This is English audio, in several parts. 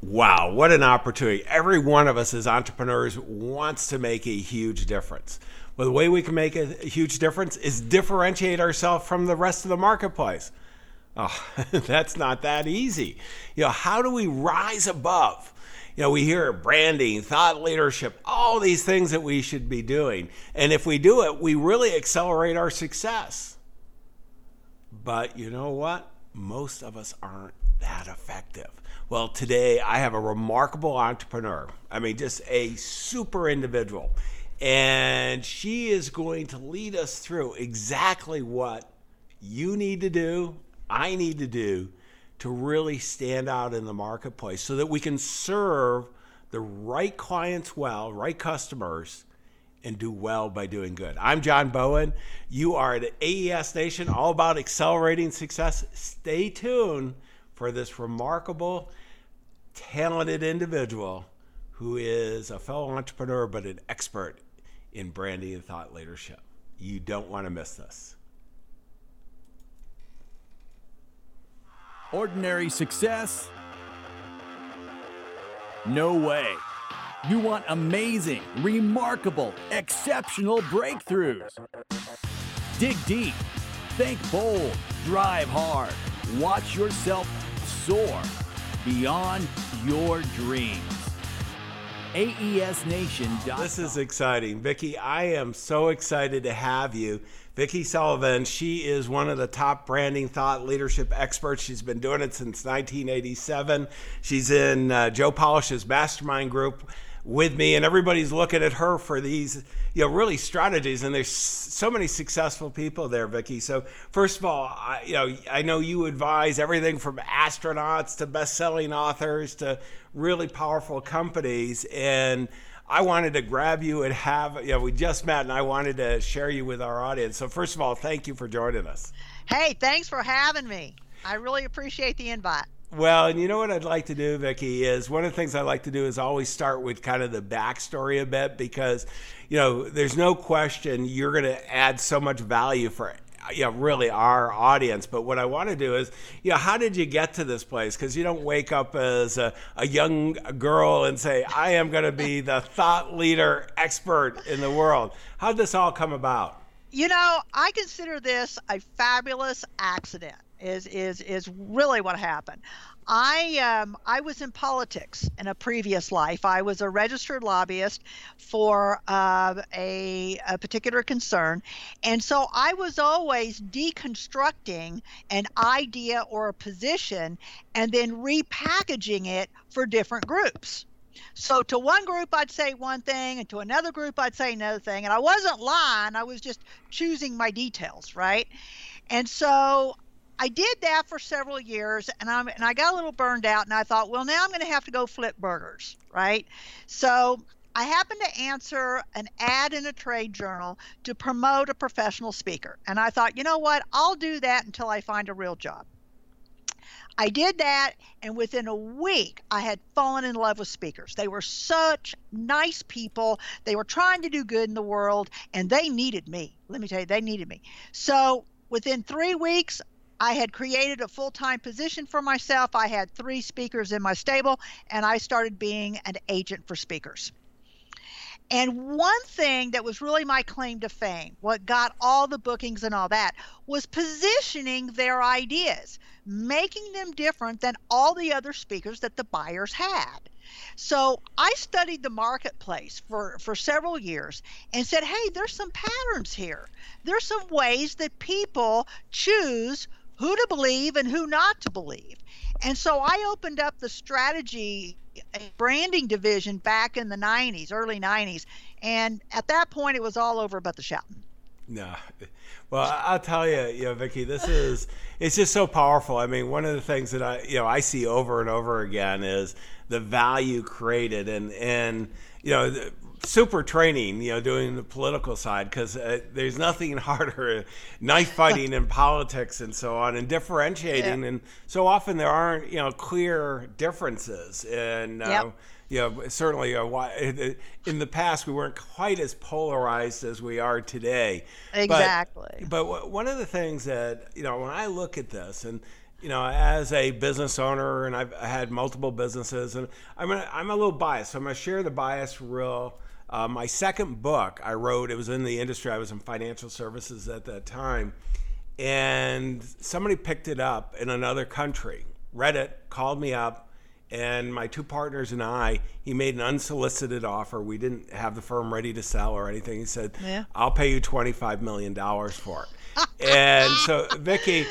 Wow, what an opportunity. Every one of us as entrepreneurs wants to make a huge difference. Well, the way we can make a huge difference is differentiate ourselves from the rest of the marketplace. Oh, that's not that easy. You know, how do we rise above? You know, we hear branding, thought leadership, all these things that we should be doing. And if we do it, we really accelerate our success. But you know what? Most of us aren't that effective. Well, today I have a remarkable entrepreneur. I mean, just a super individual. And she is going to lead us through exactly what you need to do, I need to do to really stand out in the marketplace so that we can serve the right clients well, right customers, and do well by doing good. I'm John Bowen. You are at AES Nation, all about accelerating success. Stay tuned for this remarkable, talented individual who is a fellow entrepreneur but an expert in branding and thought leadership. You don't want to miss this. Ordinary success? No way. You want amazing, remarkable, exceptional breakthroughs. Dig deep, think bold, drive hard, watch yourself soar beyond your dreams. AESNation.com. This is exciting. Vicki, I am so excited to have you. Vicki Sullivan, she is one of the top branding thought leadership experts. She's been doing it since 1987. She's in uh, Joe Polish's mastermind group with me, and everybody's looking at her for these, you know, really strategies. And there's so many successful people there, Vicki. So first of all, I, you know, I know you advise everything from astronauts to best-selling authors to really powerful companies, and I wanted to grab you and have, you know, we just met and I wanted to share you with our audience. So, first of all, thank you for joining us. Hey, thanks for having me. I really appreciate the invite. Well, and you know what I'd like to do, Vicki, is one of the things I like to do is always start with kind of the backstory a bit because, you know, there's no question you're going to add so much value for you know, really our audience. But what I want to do is, you know, how did you get to this place? Because you don't wake up as a, a young girl and say, I am going to be the thought leader expert in the world. How did this all come about? You know, I consider this a fabulous accident. Is is is really what happened. I um, I was in politics in a previous life. I was a registered lobbyist for uh, a, a particular concern, and so I was always deconstructing an idea or a position and then repackaging it for different groups. So to one group, I'd say one thing, and to another group, I'd say another thing. And I wasn't lying, I was just choosing my details, right? And so I did that for several years, and I'm and I got a little burned out, and I thought, well, now I'm going to have to go flip burgers, right? So I happened to answer an ad in a trade journal to promote a professional speaker, and I thought, you know what? I'll do that until I find a real job. I did that, and within a week, I had fallen in love with speakers. They were such nice people. They were trying to do good in the world, and they needed me. Let me tell you, they needed me. So within three weeks, I had created a full time position for myself. I had three speakers in my stable, and I started being an agent for speakers. And one thing that was really my claim to fame, what got all the bookings and all that, was positioning their ideas, making them different than all the other speakers that the buyers had. So I studied the marketplace for, for several years and said, hey, there's some patterns here. There's some ways that people choose who to believe and who not to believe. And so I opened up the strategy branding division back in the 90s, early 90s. And at that point, it was all over but the shouting. No. Well, I'll tell you, you know, Vicki, this is, it's just so powerful. I mean, one of the things that I, you know, I see over and over again is the value created and, and, you know, super training, you know, doing the political side because uh, there's nothing harder, knife fighting in politics and so on, and differentiating. Yeah. And so often there aren't, you know, clear differences. And, uh, yep. you know, certainly uh, in the past we weren't quite as polarized as we are today. Exactly. But, but one of the things that, you know, when I look at this, and you know, as a business owner, and I've had multiple businesses, and I'm gonna, I'm a little biased, so I'm gonna share the bias real. Uh, my second book I wrote, it was in the industry. I was in financial services at that time, and somebody picked it up in another country, read it, called me up, and my two partners and I, he made an unsolicited offer. We didn't have the firm ready to sell or anything. He said, Yeah. "I'll pay you twenty-five million dollars for it." and so, Vicki,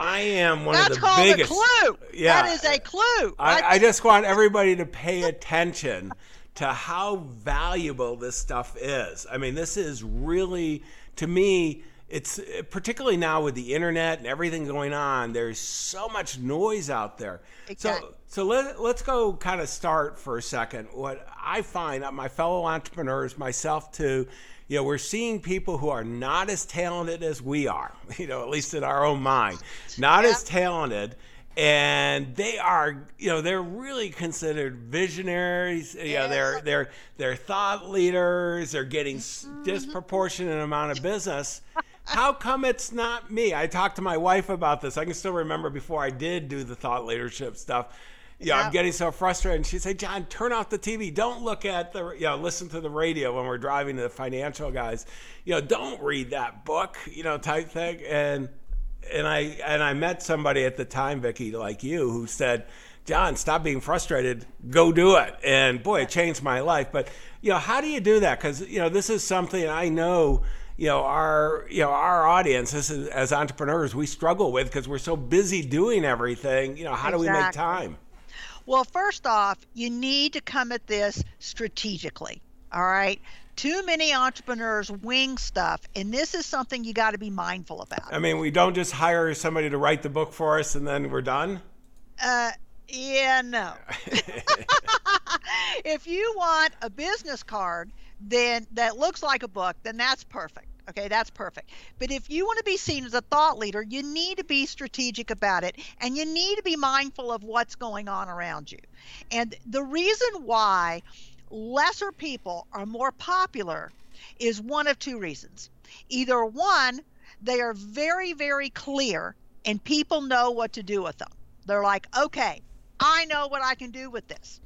I am one That's of the called biggest. a clue. Yeah. That is a clue. I, I just want everybody to pay attention to how valuable this stuff is. I mean, this is really, to me, it's particularly now with the internet and everything going on, there's so much noise out there. Exactly. So, so let, let's go kind of start for a second. What I find, uh, my fellow entrepreneurs, myself too, you know, we're seeing people who are not as talented as we are, you know, at least in our own mind, not as talented and they are you know they're really considered visionaries. You know they're they're they're thought leaders. They're getting s mm-hmm. disproportionate amount of business. How come it's not me? I talked to my wife about this. I can still remember before i did do the thought leadership stuff yeah, I'm getting so frustrated. And she said, John, turn off the TV. Don't look at the, you know, listen to the radio when we're driving to the financial guys. You know, don't read that book, you know, type thing. And and I and I met somebody at the time, Vicki, like you, who said, "John, stop being frustrated. Go do it." And boy, it changed my life. But you know, how do you do that? Because you know, this is something I know. You know, our you know our audience, this is as entrepreneurs, we struggle with because we're so busy doing everything. You know, how do we make time? Well, first off, you need to come at this strategically. All right. Too many entrepreneurs wing stuff, and this is something you got to be mindful about. I mean, we don't just hire somebody to write the book for us and then we're done. Uh, yeah, no. if you want a business card then that looks like a book, then that's perfect. Okay, that's perfect. But if you want to be seen as a thought leader, you need to be strategic about it and you need to be mindful of what's going on around you. And the reason why lesser people are more popular is one of two reasons. Either one, they are very, very clear and people know what to do with them. They're like, okay, I know what I can do with this.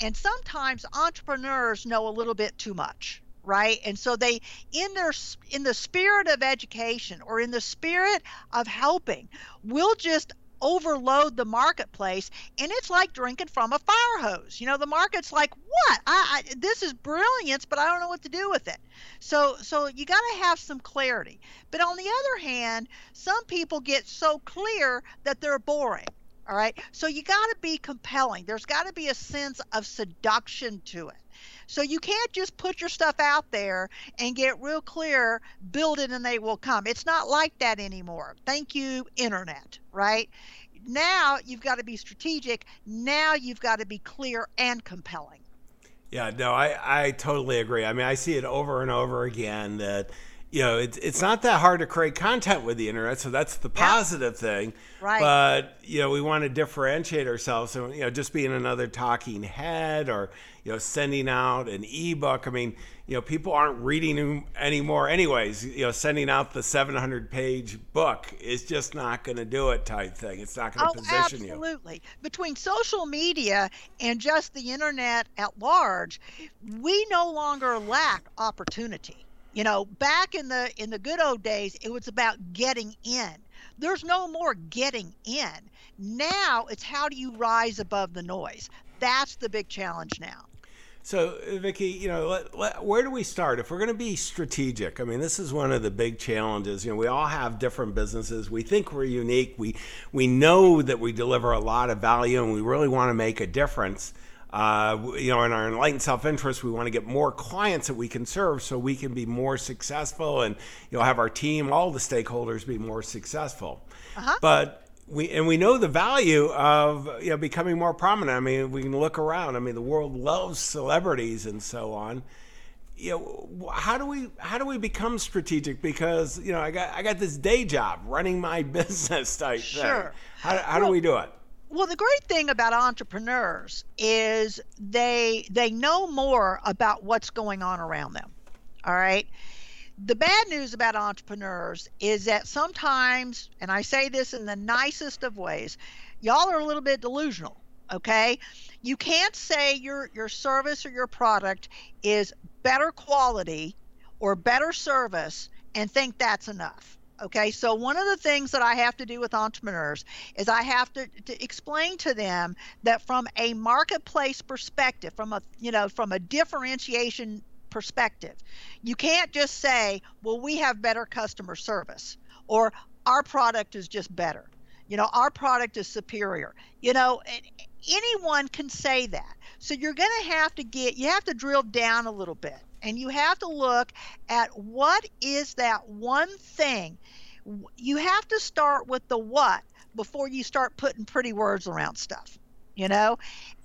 And sometimes entrepreneurs know a little bit too much, right? And so they in their in the spirit of education or in the spirit of helping, will just overload the marketplace and it's like drinking from a fire hose. You know the market's like what? I, I this is brilliance but i don't know what to do with it. So so you got to have some clarity. But on the other hand some people get so clear that they're boring all right? So you got to be compelling. There's got to be a sense of seduction to it so you can't just put your stuff out there and get real clear, build it and they will come. It's not like that anymore. Thank you, internet, right? Now you've got to be strategic. Now you've got to be clear and compelling. Yeah, no, I, I totally agree. I mean, I see it over and over again that, you know, it's, it's not that hard to create content with the internet. So that's the positive thing. Right. But, you know, we want to differentiate ourselves. So, you know, just being another talking head or, you know, sending out an ebook. I mean, you know, people aren't reading them anymore, anyways. You know, sending out the 700 page book is just not going to do it, type thing. It's not going to Oh, position you. absolutely. Between social media and just the internet at large, we no longer lack opportunity. You know, back in the in the good old days, it was about getting in. There's no more getting in. Now it's how do you rise above the noise? That's the big challenge now. So, Vicki, you know, let, let, where do we start? If we're going to be strategic, I mean, this is one of the big challenges. You know, we all have different businesses. We think we're unique. We we know that we deliver a lot of value, and we really want to make a difference. Uh, you know, in our enlightened self-interest, we want to get more clients that we can serve, so we can be more successful, and you know, have our team, all the stakeholders, be more successful. Uh-huh. But we and we know the value of you know becoming more prominent. I mean, we can look around. I mean, the world loves celebrities and so on. You know, how do we how do we become strategic? Because you know, I got I got this day job running my business type thing. Sure. How, how do we do it? Well, the great thing about entrepreneurs is they they know more about what's going on around them. All right. The bad news about entrepreneurs is that sometimes, and I say this in the nicest of ways, y'all are a little bit delusional. Okay, you can't say your your service or your product is better quality or better service and think that's enough. Okay, so one of the things that I have to do with entrepreneurs is I have to, to explain to them that from a marketplace perspective, from a you know from a differentiation perspective, you can't just say, well, we have better customer service or our product is just better. You know, our product is superior. You know, anyone can say that. So you're going to have to get, you have to drill down a little bit and you have to look at what is that one thing. You have to start with the what before you start putting pretty words around stuff you know?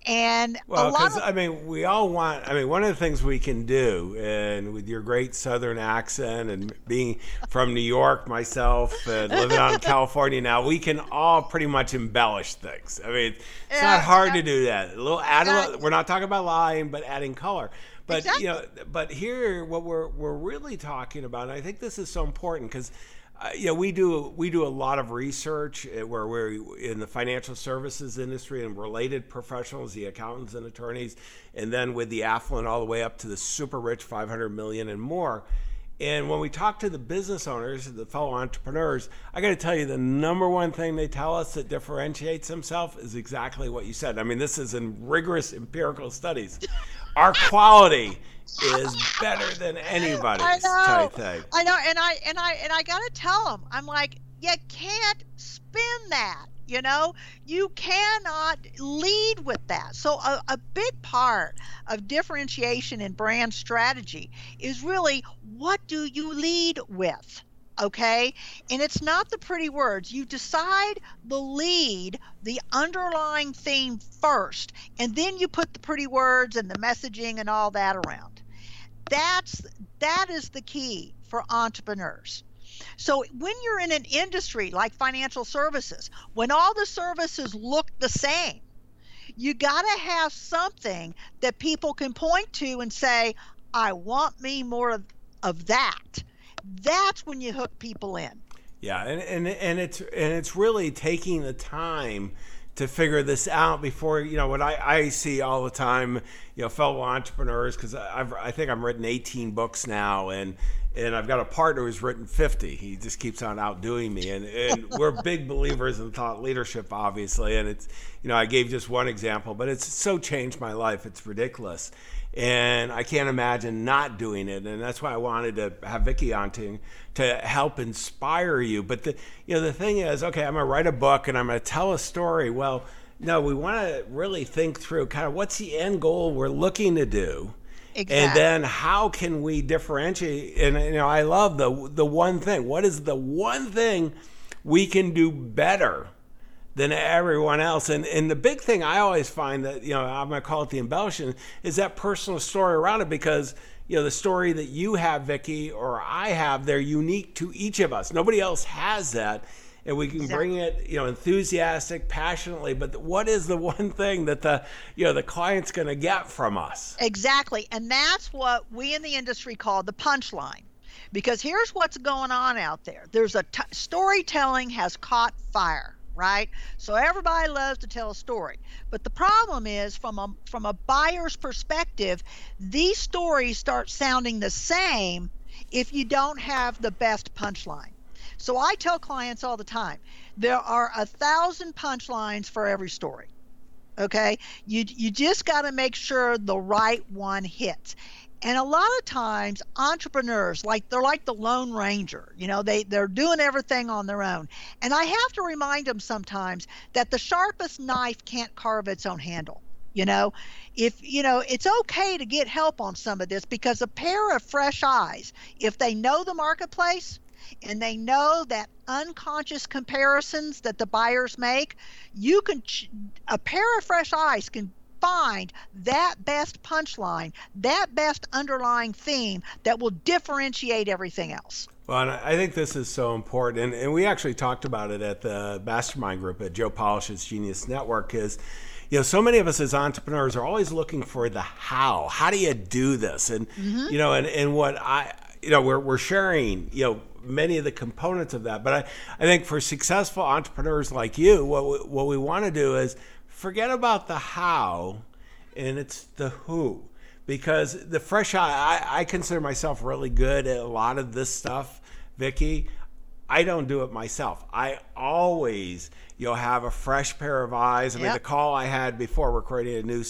And well because i mean we all want i mean one of the things we can do and with your great southern accent and being from new york myself and living out in california now we can all pretty much embellish things. I mean it's Yeah, not hard yeah. to do that. A little add a little, we're not talking about lying but adding color. But Exactly. you know but here what we're we're really talking about and i think this is so important because uh, yeah, we do we do a lot of research uh, where we're in the financial services industry and related professionals, the accountants and attorneys, and then with the affluent all the way up to the super rich, 500 million and more. And when we talk to the business owners, the fellow entrepreneurs, I got to tell you, the number one thing they tell us that differentiates themselves is exactly what you said. I mean, this is in rigorous empirical studies. Our quality is better than anybody's I know. type thing. I know, and I and I and I gotta tell them, I'm like, you can't spin that. You know, you cannot lead with that. So a, a big part of differentiation and brand strategy is really what do you lead with? Okay. And it's not the pretty words. You decide the lead, the underlying theme first, and then you put the pretty words and the messaging and all that around that's that is the key for entrepreneurs. So when you're in an industry like financial services when all the services look the same you got to have something that people can point to and say i want me more of, of that. That's when you hook people in. Yeah, and, and and it's and it's really taking the time to figure this out before you know what I, I see all the time you know fellow entrepreneurs because I've I think I've written 18 books now and and I've got a partner who's written 50 he just keeps on outdoing me and, and we're big believers in thought leadership obviously and it's you know I gave just one example but it's so changed my life. It's ridiculous and I can't imagine not doing it. And that's why I wanted to have Vicki on to, to help inspire you. But the you know the thing is, okay, I'm gonna write a book and I'm gonna tell a story. Well, no, we want to really think through kind of what's the end goal we're looking to do. And then how can we differentiate? And you know, I love the the one thing. What is the one thing we can do better than everyone else. And and the big thing I always find that you know I'm gonna call it the embellishment is that personal story around it because you know the story that you have, Vicki, or I have, they're unique to each of us. Nobody else has that. And we can bring it, you know, enthusiastic, passionately. But what is the one thing that the, you know, the client's going to get from us? Exactly. And that's what we in the industry call the punchline. Because here's what's going on out there. There's a t- storytelling has caught fire, right? So everybody loves to tell a story. But the problem is from a from a buyer's perspective, these stories start sounding the same if you don't have the best punchline. So I tell clients all the time, there are a thousand punchlines for every story okay you you just got to make sure the right one hits and a lot of times entrepreneurs like they're like the lone ranger you know they they're doing everything on their own. And i have to remind them sometimes that the sharpest knife can't carve its own handle you know? If you know it's okay to get help on some of this because a pair of fresh eyes if they know the marketplace and they know that unconscious comparisons that the buyers make you can a pair of fresh eyes can find that best punchline that best underlying theme that will differentiate everything else Well, and I think this is so important, and, and we actually talked about it at the mastermind group at Joe Polish's Genius Network. Is you know, so many of us as entrepreneurs are always looking for the how. How do you do this? And mm-hmm. you know, and and what I you know we're, we're sharing you know many of the components of that but i, I think for successful entrepreneurs like you what we, what we want to do is forget about the how and it's the who. Because the fresh eye I, I consider myself really good at a lot of this stuff vicki i don't do it myself. I always you'll have a fresh pair of eyes. I mean the call i had before we're a new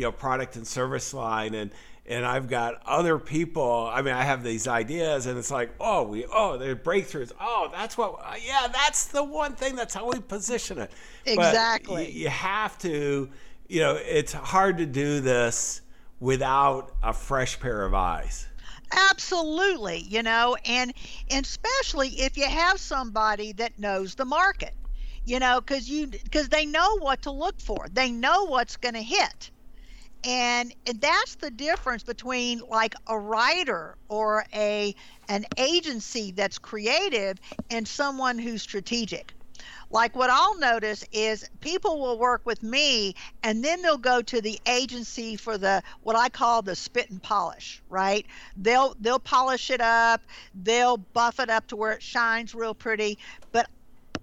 you know product and service line and and I've got other people. I mean, I have these ideas, and it's like, oh, we, oh, they're breakthroughs. Oh, that's what, yeah, that's the one thing. That's how we position it. Exactly. you have to, you know, it's hard to do this without a fresh pair of eyes. Absolutely, you know, and and especially if you have somebody that knows the market, you know, because you because they know what to look for, they know what's going to hit, and, that's the difference between like a writer or a an agency that's creative and someone who's strategic like what I'll notice is people will work with me and then they'll go to the agency for the what I call the spit and polish, right? They'll they'll polish it up, they'll buff it up to where it shines real pretty, but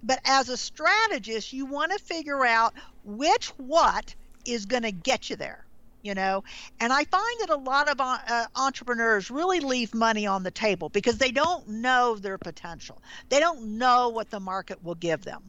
but as a strategist, you want to figure out which what is going to get you there you know and i find that a lot of uh, entrepreneurs really leave money on the table because they don't know their potential they don't know what the market will give them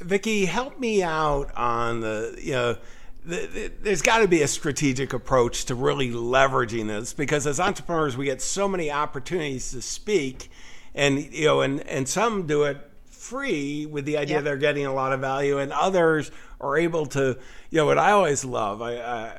Vicki, help me out on the, you know, the, the, there's got to be a strategic approach to really leveraging this because as entrepreneurs, we get so many opportunities to speak, and you know, and and some do it free with the idea Yep. they're getting a lot of value, and others are able to, you know, what I always love, I. I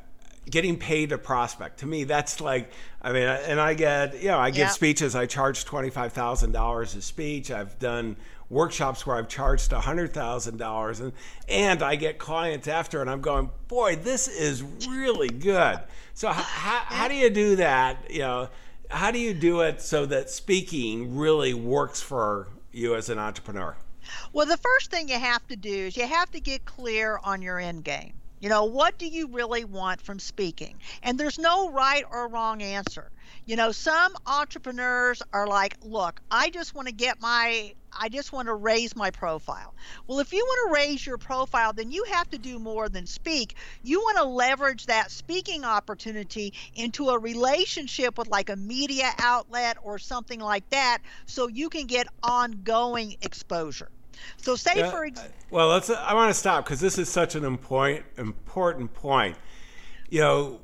getting paid to prospect. To me that's like i mean and i get you know i give Yep. speeches. I charge $25000 a speech. I've done workshops where i've charged $100000 and and i get clients after and i'm going boy this is really good. So how, how do you do that? You know how do you do it so that speaking really works for you as an entrepreneur? Well, the first thing you have to do is you have to get clear on your end game. You know, what do you really want from speaking? And there's no right or wrong answer. You know, some entrepreneurs are like, look, I just want to get my, I just want to raise my profile. Well, if you want to raise your profile, then you have to do more than speak. You want to leverage that speaking opportunity into a relationship with like a media outlet or something like that so you can get ongoing exposure. So, say Yeah, for example, well, let's. I want to stop because this is such an important important point. You know,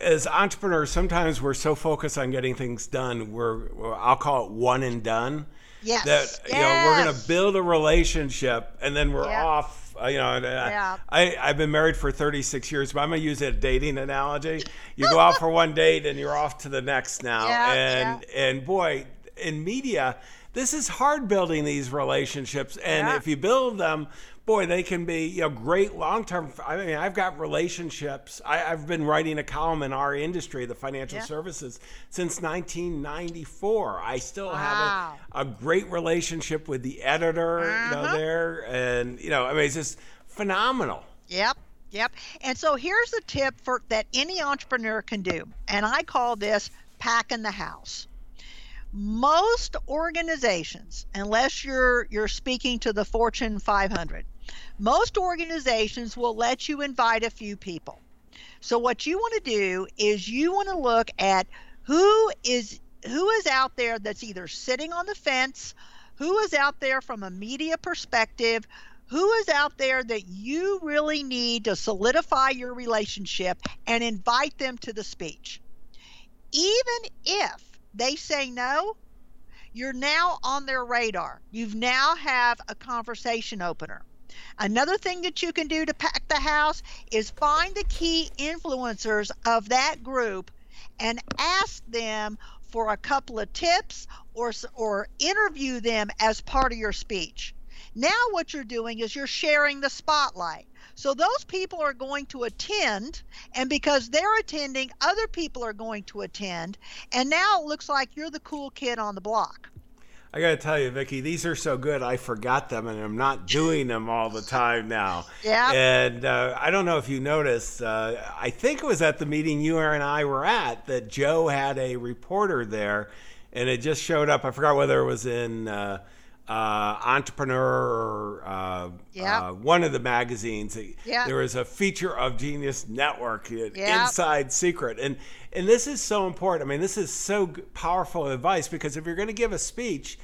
as entrepreneurs, sometimes we're so focused on getting things done. We're I'll call it one and done. yes, That you know we're going to build a relationship and then we're Yeah. off. Uh, you know, uh, Yeah. I I've been married for 36 years, but I'm going to use a dating analogy. You go out for one date and you're off to the next now, Yeah, and and boy, in media, this is hard building these relationships. And Yeah. if you build them, boy, they can be you know great long term. I mean, I've got relationships. I, I've been writing a column in our industry, the financial Yeah. services, since 1994. I still Wow. have a, a great relationship with the editor, you know, Uh-huh. there, and you know, I mean, it's just phenomenal. Yep. Yep. And so here's a tip for that any entrepreneur can do. And I call this packing the house. Most organizations, unless you're you're speaking to the Fortune 500, most organizations will let you invite a few people. So what you want to do is you want to look at who is who is out there that's either sitting on the fence, who is out there from a media perspective, who is out there that you really need to solidify your relationship and invite them to the speech. Even if they say no, you're now on their radar. You've now have a conversation opener. Another thing that you can do to pack the house is find the key influencers of that group and ask them for a couple of tips or or interview them as part of your speech. Now what you're doing is you're sharing the spotlight. So those people are going to attend and because they're attending, other people are going to attend and now it looks like you're the cool kid on the block. I got to tell you, Vicki, these are so good. I forgot them, and I'm not doing them all the time now. Yeah. And uh, I don't know if you noticed. Uh, I think it was at the meeting you and I were at that Joe had a reporter there, and it just showed up. I forgot whether it was in. Uh, uh, entrepreneur uh, Yeah. uh, one of the magazines. Yeah. There was a feature of Genius Network, Yeah. inside secret, and and this is so important. I mean, this is so powerful advice because if you're going to give a speech,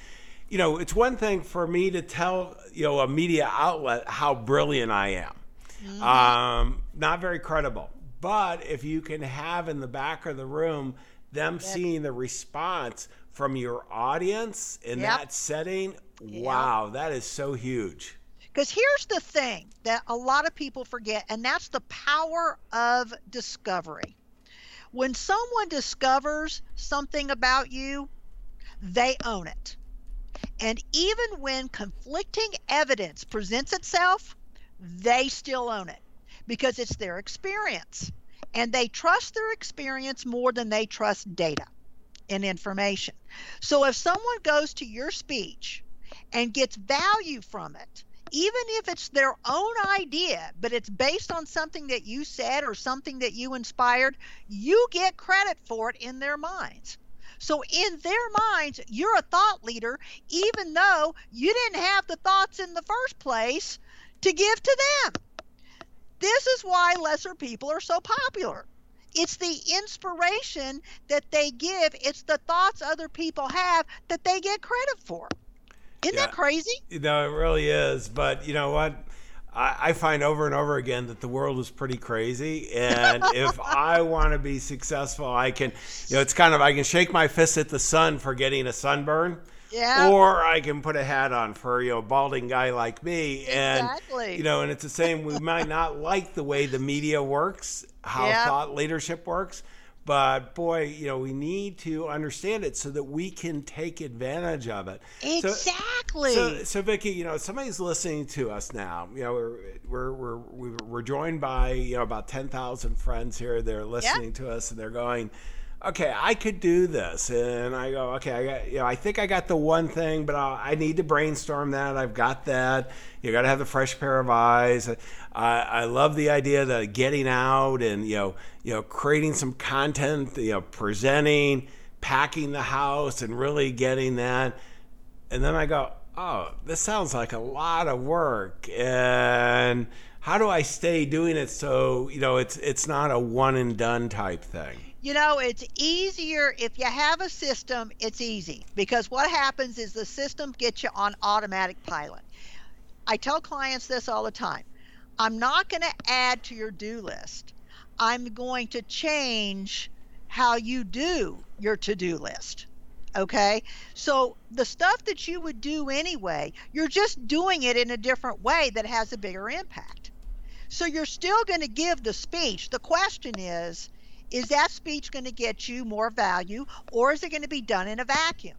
you know, it's one thing for me to tell you know a media outlet how brilliant I am. Um, not very credible. But if you can have in the back of the room them seeing the response from your audience in Yep. that setting, wow, that is so huge. Because here's the thing that a lot of people forget, and that's the power of discovery. When someone discovers something about you, they own it. And even when conflicting evidence presents itself, they still own it because it's their experience. And they trust their experience more than they trust data and information. So if someone goes to your speech and gets value from it, even if it's their own idea, but it's based on something that you said or something that you inspired, you get credit for it in their minds. So, in their minds, you're a thought leader, even though you didn't have the thoughts in the first place to give to them. This is why lesser people are so popular. It's the inspiration that they give, it's the thoughts other people have that they get credit for. Isn't Yeah. that crazy? You know, it really is. But you know what? I, I find over and over again that the world is pretty crazy. And if I want to be successful, I can, you know, it's kind of, I can shake my fist at the sun for getting a sunburn. Yeah. Or I can put a hat on for, you know, a balding guy like me. And, Exactly. you know, and it's the same. We might not like the way the media works, how Yeah. thought leadership works. But boy, you know, we need to understand it so that we can take advantage of it. Exactly. so, so Vicki, you know, somebody's listening to us now. You know, we're we're we're, we're- we're joined by you know about ten thousand friends here. They're listening to us, and they're going, "Okay, I could do this." And I go, "Okay, I got you know, I think I got the one thing, but i I need to brainstorm that. I've got that. You got to have the fresh pair of eyes. I, I love the idea of getting out and you know you know creating some content, you know, presenting." Packing the house and really getting that and then I go, oh, this sounds like a lot of work. And how do I stay doing it so you know it's it's not a one and done type thing? You know, it's easier if you have a system, it's easy because what happens is the system gets you on automatic pilot. I tell clients this all the time. I'm not going to add to your do list. I'm going to change how you do your to do list. Okay? So the stuff that you would do anyway, you're just doing it in a different way that has a bigger impact. So you're still going to give the speech. The question is, is that speech going to get you more value or is it going to be done in a vacuum?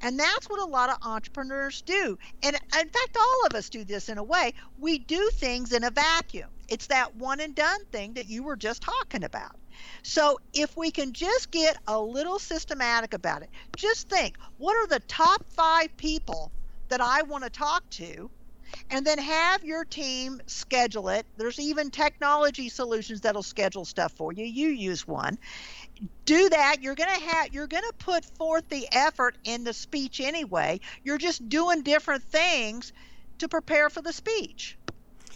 And that's what a lot of entrepreneurs do. And in fact, all of us do this in a way. We do things in a vacuum. It's that one and done thing that you were just talking about. So if we can just get a little systematic about it, just think what are the top five people that I want to talk to? And then have your team schedule it. There's even technology solutions that'll schedule stuff for you. You use one do that you're going to have you're going to put forth the effort in the speech anyway you're just doing different things to prepare for the speech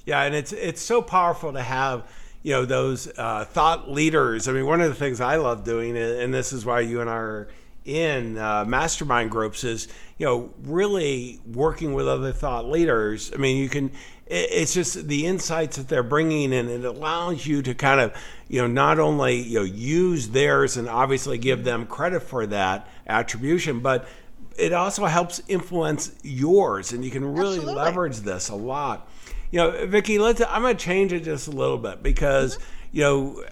Yeah, and it's it's so powerful to have you know those uh, thought leaders. I mean, one of the things I love doing, and this is why you and I are in uh, mastermind groups, is you know really working with other thought leaders. I mean, you can. it- It's just the insights that they're bringing, and it allows you to kind of, you know, not only you know use theirs and obviously give them credit for that attribution, but it also helps influence yours, and you can really Absolutely. leverage this a lot. You know, Vicki, let's. I'm going to change it just a little bit because you know,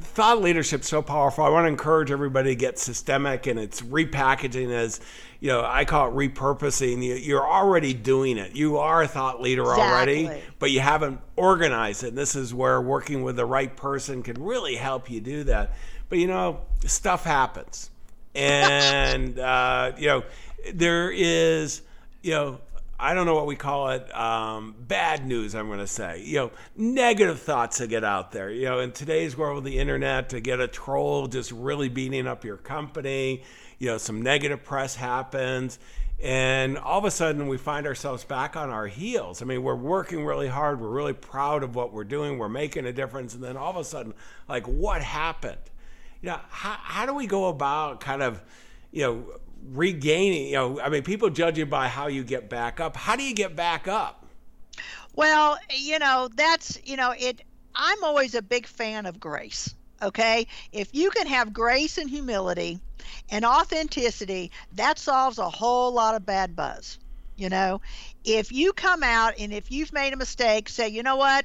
thought leadership's so powerful. I want to encourage everybody to get systemic, and it's repackaging as, you know, I call it repurposing. You, you're already doing it. You are a thought leader already, but you haven't organized it. And this is where working with the right person can really help you do that. But you know, stuff happens and uh, you know, there is, you know, I don't know what we call it, um, bad news, I'm going to say. You know, negative thoughts that get out there. You know, in today's world of the internet, to get a troll just really beating up your company, you know, some negative press happens. And all of a sudden, we find ourselves back on our heels. I mean, we're working really hard. We're really proud of what we're doing. We're making a difference. And then all of a sudden, like, what happened? You know, how, how do we go about kind of, you know, regaining, you know, I mean, people judge you by how you get back up. How do you get back up? Well, you know, that's, you know, it, I'm always a big fan of grace. Okay. If you can have grace and humility and authenticity, that solves a whole lot of bad buzz. You know, if you come out and if you've made a mistake, say, you know what,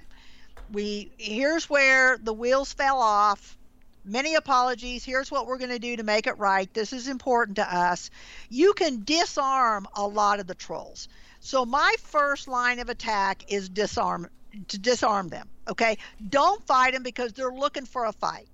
we, here's where the wheels fell off many apologies. Here's what we're going to do to make it right. This is important to us. You can disarm a lot of the trolls. So my first line of attack is disarm to disarm them. Okay, don't fight them because they're looking for a fight.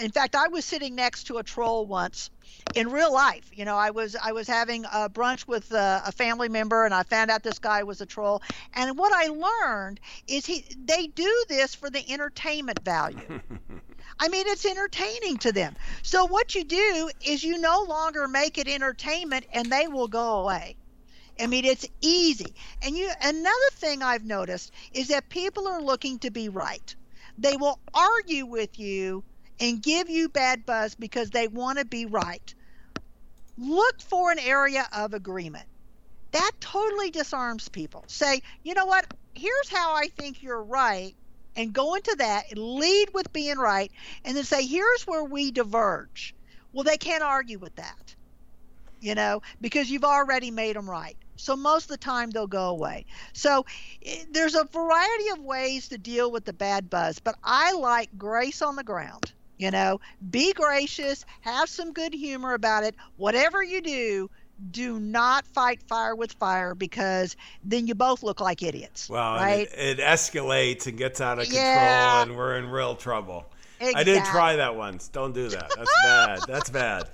In fact, I was sitting next to a troll once in real life. You know, I was I was having a brunch with a, a, family member, and I found out this guy was a troll. And what I learned is he they do this for the entertainment value. I mean, it's entertaining to them. So what you do is you no longer make it entertainment, and they will go away. I mean, it's easy. And you another thing I've noticed is that people are looking to be right. They will argue with you and give you bad buzz because they want to be right. Look for an area of agreement. That totally disarms people. Say, you know what? Here's how I think you're right and go into that and lead with being right and then say here's where we diverge. Well they can't argue with that you know because you've already made them right. So most of the time they'll go away. So eh, there's a variety of ways to deal with the bad buzz but i like grace on the ground you know. Be gracious have some good humor about it. Whatever you do do not fight fire with fire because then you both look like idiots. Well, right? it, it, escalates and gets out of control, yeah. and we're in real trouble. Exactly. I did try that once. Don't do that. That's bad. That's bad.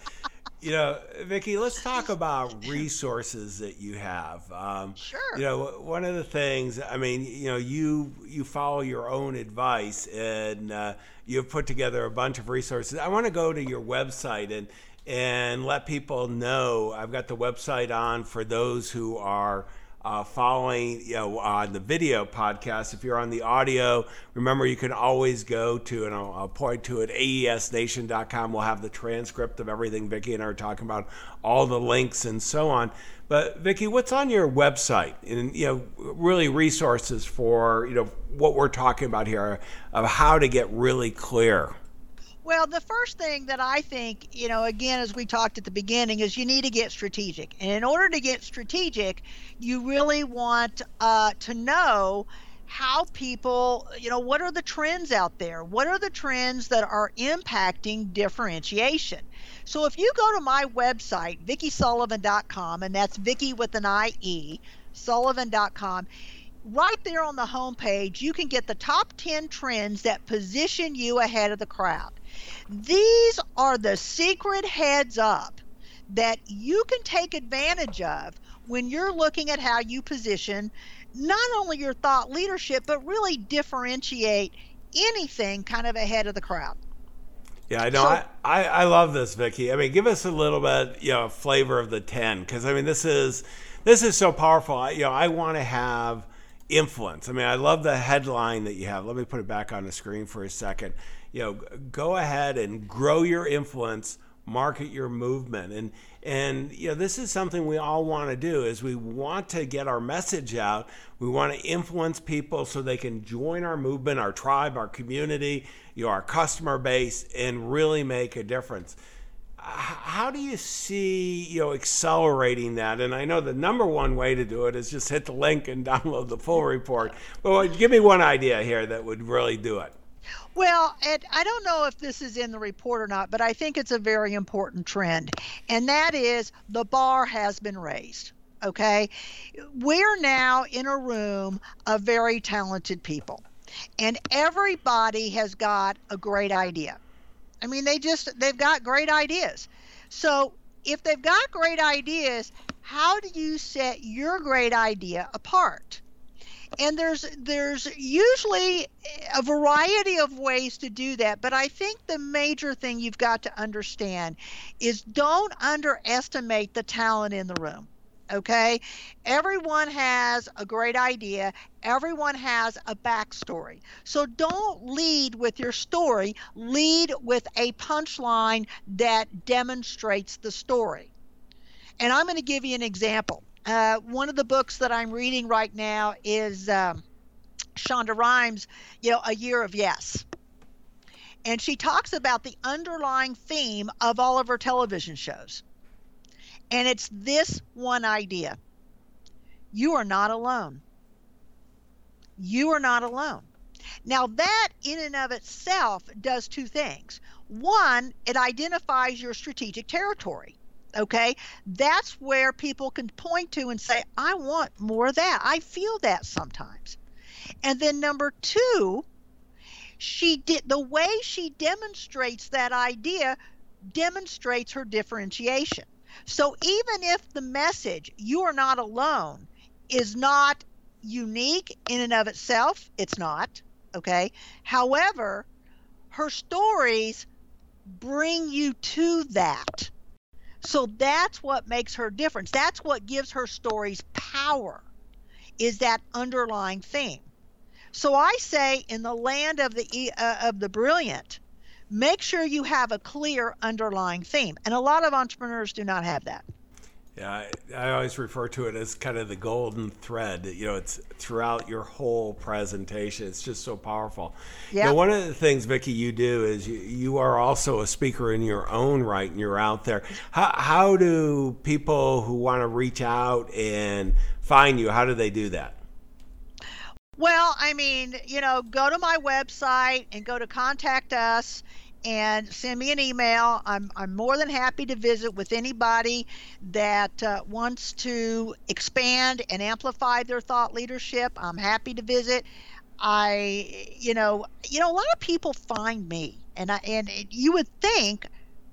You know, Vicki, let's talk about resources that you have. Um, sure. You know, one of the things. I mean, you know, you you follow your own advice, and uh, you've put together a bunch of resources. I want to go to your website and and let people know. I've got the website on for those who are uh, following you know on the video podcast. If you're on the audio, remember you can always go to and I'll, I'll point to it aesnation.com. We'll have the transcript of everything Vicki and I are talking about, all the links and so on. But Vicki, what's on your website? And you know, really resources for you know what we're talking about here of how to get really clear. Well, the first thing that I think, you know, again, as we talked at the beginning, is you need to get strategic. And in order to get strategic, you really want uh, to know how people, you know, what are the trends out there? What are the trends that are impacting differentiation? So if you go to my website, vickisullivan.com, and that's Vicki with an I-E, sullivan.com, right there on the homepage, you can get the top 10 trends that position you ahead of the crowd. These are the secret heads up that you can take advantage of when you're looking at how you position not only your thought leadership, but really differentiate anything kind of ahead of the crowd. Yeah, I know. So, I, I, I love this, Vicki. I mean, give us a little bit, you know, flavor of the ten, because I mean, this is this is so powerful. I, you know, I want to have influence. I mean, I love the headline that you have. Let me put it back on the screen for a second you know, go ahead and grow your influence, market your movement. And and you know, this is something we all want to do is we want to get our message out. We want to influence people so they can join our movement, our tribe, our community, you know, our customer base and really make a difference how do you see you know accelerating that and i know the number one way to do it is just hit the link and download the full report but give me one idea here that would really do it well, I don't know if this is in the report or not, but I think it's a very important trend. And that is the bar has been raised. Okay. We're now in a room of very talented people, and everybody has got a great idea. I mean, they just, they've got great ideas. So if they've got great ideas, how do you set your great idea apart? and there's there's usually a variety of ways to do that but i think the major thing you've got to understand is don't underestimate the talent in the room okay? Everyone has a great idea. Everyone has a backstory. So don't lead with your story. Lead with a punchline that demonstrates the story. And i'm going to give you an example. Uh, one of the books that I'm reading right now is um, Shonda Rhimes, you know, A Year of Yes. And she talks about the underlying theme of all of her television shows. And it's this one idea you are not alone. You are not alone. Now, that in and of itself does two things. One, it identifies your strategic territory okay that's where people can point to and say i want more of that i feel that sometimes and then number two she did the way she demonstrates that idea demonstrates her differentiation so even if the message you are not alone is not unique in and of itself it's not okay however her stories bring you to that so that's what makes her difference. That's what gives her stories power. Is that underlying theme. So I say in the land of the uh, of the brilliant, make sure you have a clear underlying theme. And a lot of entrepreneurs do not have that. Yeah, I, I, always refer to it as kind of the golden thread. You know, it's throughout your whole presentation. It's just so powerful. Yeah. one of the things, Vicki, you do is you, you are also a speaker in your own right, and you're out there. How, how do people who want to reach out and find you? How do they do that? Well, I mean, you know, go to my website and go to contact us and send me an email. I'm, I'm more than happy to visit with anybody that uh, wants to expand and amplify their thought leadership. I'm happy to visit. I, you know, you know, a lot of people find me, and I, and you would think,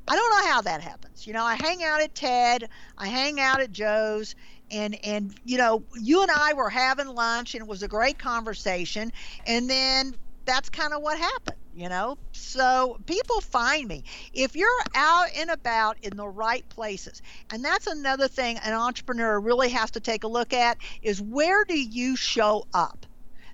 I don't know how that happens. You know, I hang out at TED, I hang out at Joe's, and and you know, you and I were having lunch, and it was a great conversation, and then that's kind of what happened you know? So people find me. If you're out and about in the right places and that's another thing an entrepreneur really has to take a look at is where do you show up?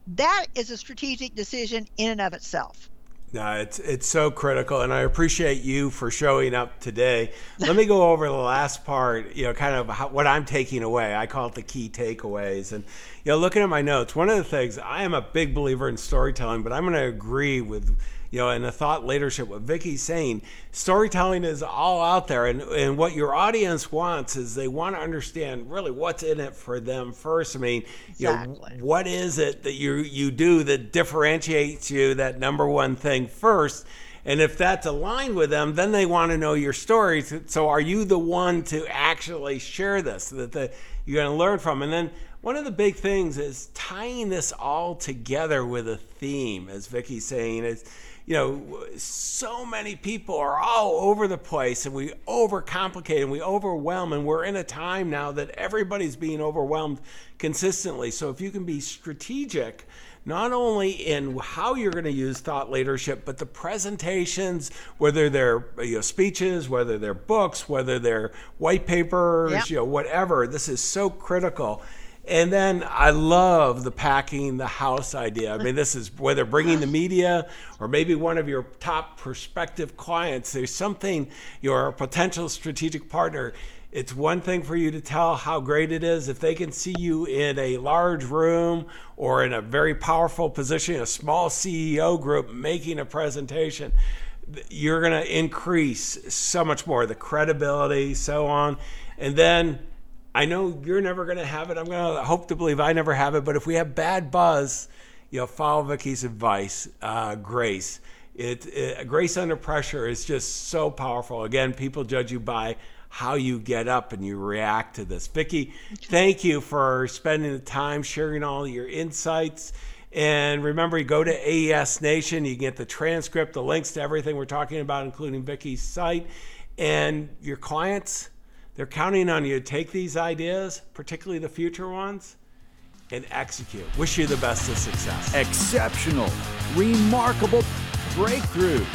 That is a strategic decision in and of itself no, it's it's so critical, and I appreciate you for showing up today. Let me go over the last part. You know, kind of how, what I'm taking away. I call it the key takeaways. And you know, looking at my notes, one of the things I am a big believer in storytelling, but I'm going to agree with you know, and the thought leadership, what Vicki's saying, storytelling is all out there. And, and what your audience wants is they want to understand really what's in it for them first. I mean, exactly. you know, what is it that you, you do that differentiates you, that number one thing first? And if that's aligned with them, then they want to know your story. So are you the one to actually share this that the, you're going to learn from? And then one of the big things is tying this all together with a theme, as Vicki's saying, is you know, so many people are all over the place and we overcomplicate and we overwhelm. And we're in a time now that everybody's being overwhelmed consistently. So if you can be strategic, not only in how you're going to use thought leadership, but the presentations, whether they're you know, speeches, whether they're books, whether they're white papers, yep. you know, whatever. This is so critical. And then I love the packing the house idea. I mean, this is whether bringing the media or maybe one of your top prospective clients, there's something, your potential strategic partner. It's one thing for you to tell how great it is if they can see you in a large room or in a very powerful position, a small CEO group making a presentation. You're going to increase so much more the credibility, so on. And then I know you're never going to have it. I'm going to hope to believe I never have it. But if we have bad buzz, you know, follow Vicki's advice. Uh, grace. It, it, grace under pressure is just so powerful. Again, people judge you by how you get up and you react to this. Vicki, thank you for spending the time sharing all your insights. And remember, you go to AES Nation, you get the transcript, the links to everything we're talking about, including Vicki's site. And your clients, they're counting on you to take these ideas, particularly the future ones, and execute. Wish you the best of success. Exceptional, remarkable breakthrough.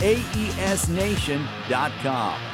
AESNation.com.